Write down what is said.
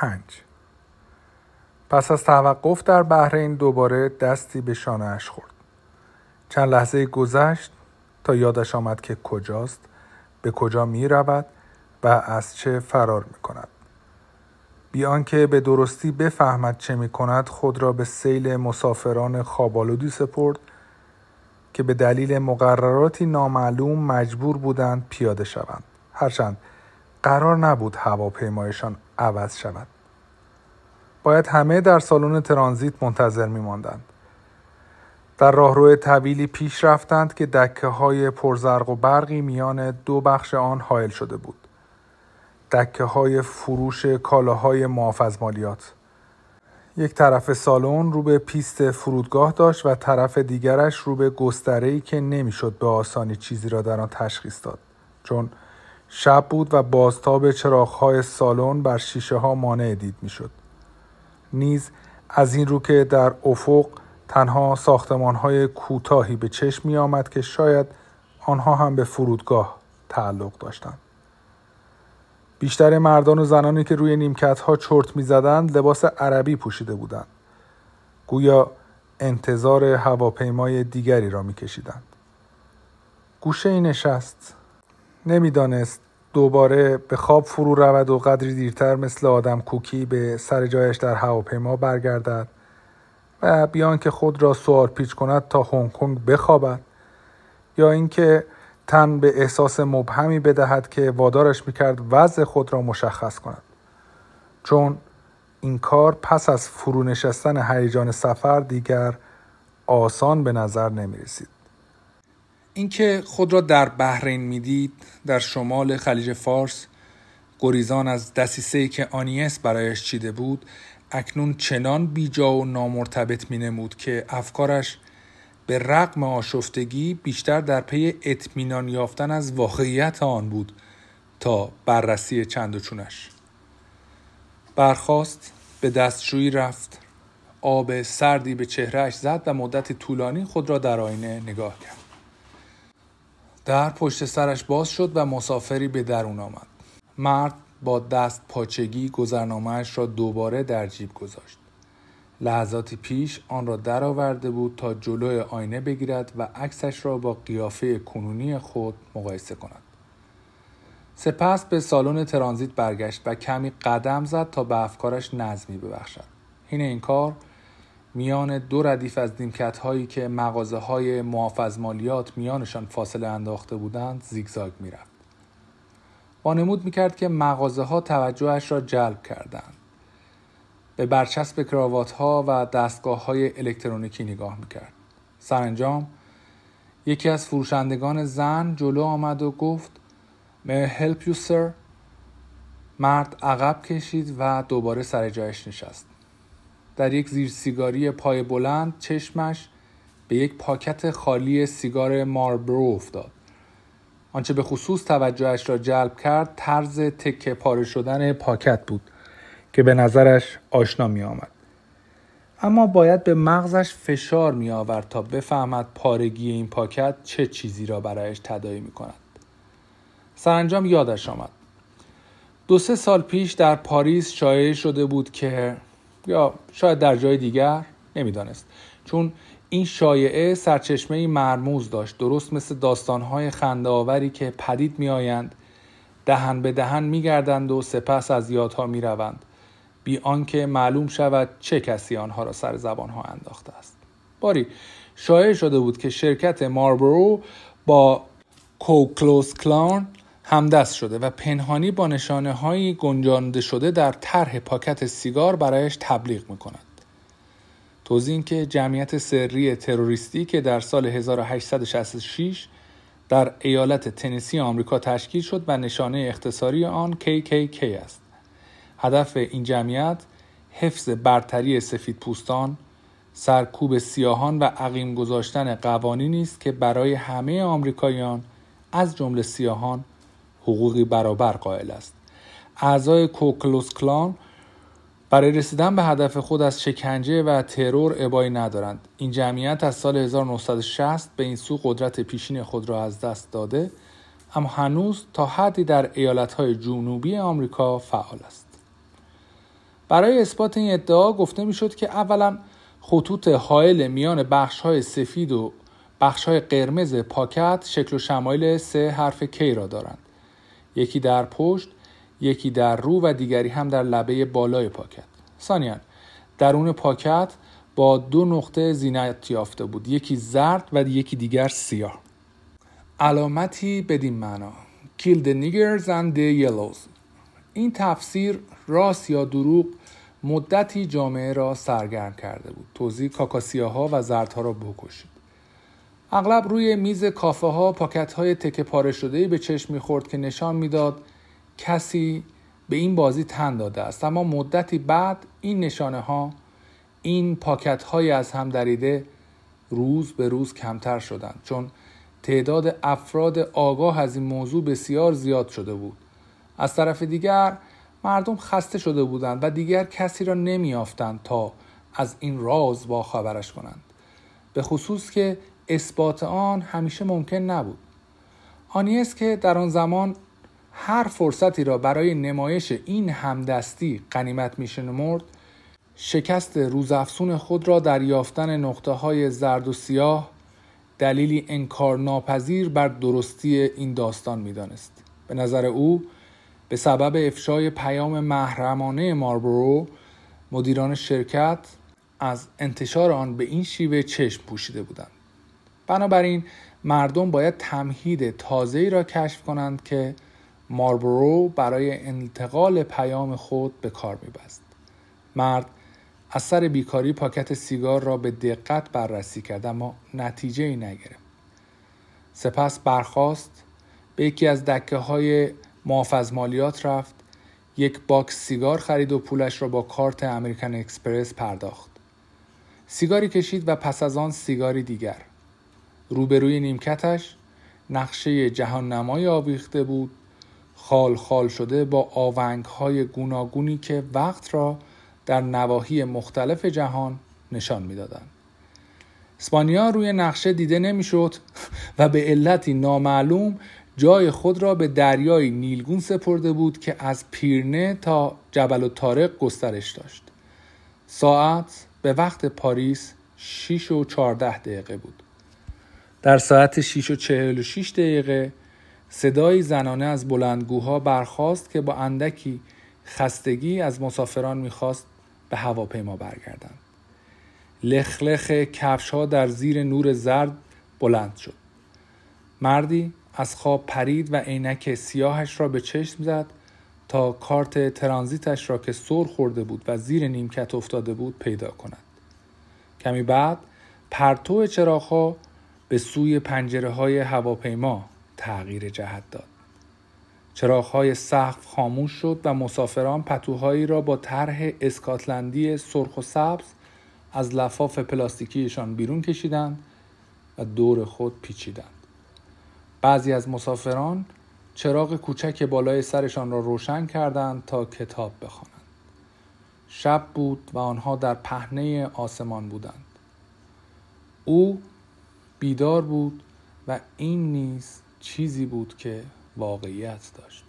پنج. پس از توقف در بحرین دوباره دستی به شانهاش خورد. چند لحظه گذشت تا یادش آمد که کجاست به کجا می رود و از چه فرار می کند. بیان که به درستی بفهمد چه می کند خود را به سیل مسافران خوابالودی سپرد که به دلیل مقرراتی نامعلوم مجبور بودند پیاده شوند. هرچند قرار نبود هواپیمایشان عوض شود باید همه در سالن ترانزیت منتظر می ماندند. در راهرو طویلی پیش رفتند که دکه های پرزرق و برقی میان دو بخش آن حائل شده بود. دکه های فروش کالاهای معاف از مالیات. یک طرف سالن رو به پیست فرودگاه داشت و طرف دیگرش رو به گستره‌ای که نمی‌شد به آسانی چیزی را در آن تشخیص داد چون شب بود و بازتاب چراغهای سالن بر شیشه ها مانع دید می‌شد. نیز از این رو که در افق تنها ساختمان های کوتاهی به چشم می آمد که شاید آنها هم به فرودگاه تعلق داشتند. بیشتر مردان و زنانی که روی نیمکت ها چرت می زدند لباس عربی پوشیده بودند. گویا انتظار هواپیمای دیگری را می کشیدند. گوشه ای نشست. نمی‌دانست دوباره به خواب فرو رود و قدری دیرتر مثل آدم کوکی به سر جایش در هواپیما برگردد و بیان که خود را سوال پیچ کند تا هنگ کنگ بخوابد یا اینکه تن به احساس مبهمی بدهد که وادارش می‌کرد وضع خود را مشخص کند چون این کار پس از فرو نشستن هیجان سفر دیگر آسان به نظر نمی رسید. اینکه خود را در بحرین می‌دید در شمال خلیج فارس گریزان از دسیسه که آنیس برایش چیده بود اکنون چنان بیجا و نامرتبط می نمود که افکارش به رقم آشفتگی بیشتر در پی اطمینان یافتن از واقعیت آن بود تا بررسی چند و چونش. برخواست به دستشویی رفت آب سردی به چهرهش زد و مدت طولانی خود را در آینه نگاه کرد. در پشت سرش باز شد و مسافری به درون آمد. مرد با دست پاچگی گذرنامهش را دوباره در جیب گذاشت. لحظاتی پیش آن را درآورده بود تا جلوی آینه بگیرد و عکسش را با قیافه کنونی خود مقایسه کند. سپس به سالن ترانزیت برگشت و کمی قدم زد تا به افکارش نظمی ببخشد. این این کار میان دو ردیف از نیمکت هایی که مغازه های معاف مالیات میانشان فاصله انداخته بودند زیگزاگ می‌رفت. وانمود می‌کرد که مغازه ها توجهش را جلب کردند. به برچسب کراوات ها و دستگاه های الکترونیکی نگاه می‌کرد. سرانجام یکی از فروشندگان زن جلو آمد و گفت May I help you sir؟ مرد عقب کشید و دوباره سر جایش نشست. در یک زیر سیگاری پای بلند چشمش به یک پاکت خالی سیگار ماربرو افتاد آنچه به خصوص توجهش را جلب کرد طرز تکه پاره شدن پاکت بود که به نظرش آشنا می آمد. اما باید به مغزش فشار می آورد تا بفهمد پارگی این پاکت چه چیزی را برایش تدایی می کند. سرانجام یادش آمد. دو سه سال پیش در پاریس شایع شده بود که یا شاید در جای دیگر نمی‌دانست. چون این شایعه سرچشمه مرموز داشت درست مثل داستانهای خندهآوری که پدید میآیند دهن به دهن میگردند و سپس از یادها می‌روند بی آنکه معلوم شود چه کسی آنها را سر زبانها انداخته است. باری شایع شده بود که شرکت ماربرو با کوکلوس کلان همدست شده و پنهانی با نشانه هایی گنجانده شده در طرح پاکت سیگار برایش تبلیغ می کند. توضیح این که جمعیت سری تروریستی که در سال 1866 در ایالت تنسی آمریکا تشکیل شد و نشانه اختصاری آن KKK است. هدف این جمعیت حفظ برتری سفید پوستان، سرکوب سیاهان و عقیم گذاشتن قوانینی است که برای همه آمریکاییان از جمله سیاهان حقوقی برابر قائل است. اعضای کوکلوس کلان برای رسیدن به هدف خود از شکنجه و ترور ابایی ندارند. این جمعیت از سال 1960 به این سو قدرت پیشین خود را از دست داده اما هنوز تا حدی در ایالتهای جنوبی آمریکا فعال است. برای اثبات این ادعا گفته می‌شد که اولا خطوط حائل میان بخش های سفید و بخش های قرمز پاکت شکل و شمایل سه حرف کی را دارند. یکی در پشت یکی در رو و دیگری هم در لبه بالای پاکت. ثانیا درون پاکت با دو نقطه زینت یافته بود. یکی زرد و یکی دیگر سیاه. علامتی بدین معنا. Kill the niggers and the yellows. این تفسیر راست یا دروغ مدتی جامعه را سرگرم کرده بود. توضیح کاکاسیاها و زردها را بکشید. اغلب روی میز کافه ها پاکت های تکه پاره شده به چشم می‌خورد که نشان می‌داد کسی به این بازی تن داده است. اما مدتی بعد این نشانه ها این پاکت های از هم دریده روز به روز کمتر شدند. چون تعداد افراد آگاه از این موضوع بسیار زیاد شده بود. از طرف دیگر مردم خسته شده بودند و دیگر کسی را نمیافتند تا از این راز با خبرش کنند. به خصوص که اثبات آن همیشه ممکن نبود. آنی است که در آن زمان هر فرصتی را برای نمایش این همدستی قنیمت میشنمرد شکست روزافسون خود را در یافتن نقطه های زرد و سیاه دلیلی انکار ناپذیر بر درستی این داستان می‌دانست. به نظر او به سبب افشای پیام محرمانه ماربرو مدیران شرکت از انتشار آن به این شیوه چشم پوشیده بودند. بنابراین مردم باید تمهید تازه‌ای را کشف کنند که ماربرو برای انتقال پیام خود به کار میبست. مرد از سر بیکاری پاکت سیگار را به دقت بررسی کرد اما نتیجه ای نگرفت. سپس برخاست به یکی از دکه های معاف مالیات رفت یک باکس سیگار خرید و پولش را با کارت امریکن اکسپرس پرداخت. سیگاری کشید و پس از آن سیگاری دیگر. روبروی نیمکتش نقشه جهان نمای آویخته بود خال خال شده با آونگ های گوناگونی که وقت را در نواحی مختلف جهان نشان می‌دادند. اسپانیا روی نقشه دیده نمی‌شد و به علتی نامعلوم جای خود را به دریای نیلگون سپرده بود که از پیرنه تا جبل و تارق گسترش داشت. ساعت به وقت پاریس 6 و 14 دقیقه بود. در ساعت 6 و 46 دقیقه صدایی زنانه از بلندگوها برخاست که با اندکی خستگی از مسافران می‌خواست به هواپیما برگردند. لخلخ کفش ها در زیر نور زرد بلند شد. مردی از خواب پرید و عینک سیاهش را به چشم زد تا کارت ترانزیتش را که سر خورده بود و زیر نیمکت افتاده بود پیدا کند. کمی بعد پرتو چراغها به سوی پنجره های هواپیما تغییر جهت داد. چراغهای سقف خاموش شد و مسافران پتوهایی را با طرح اسکاتلندی سرخ و سبز از لفاف پلاستیکیشان بیرون کشیدند و دور خود پیچیدند. بعضی از مسافران چراغ کوچک بالای سرشان را روشن کردند تا کتاب بخوانند. شب بود و آنها در پهنه آسمان بودند. او بیدار بود و این نیز چیزی بود که واقعیت داشت.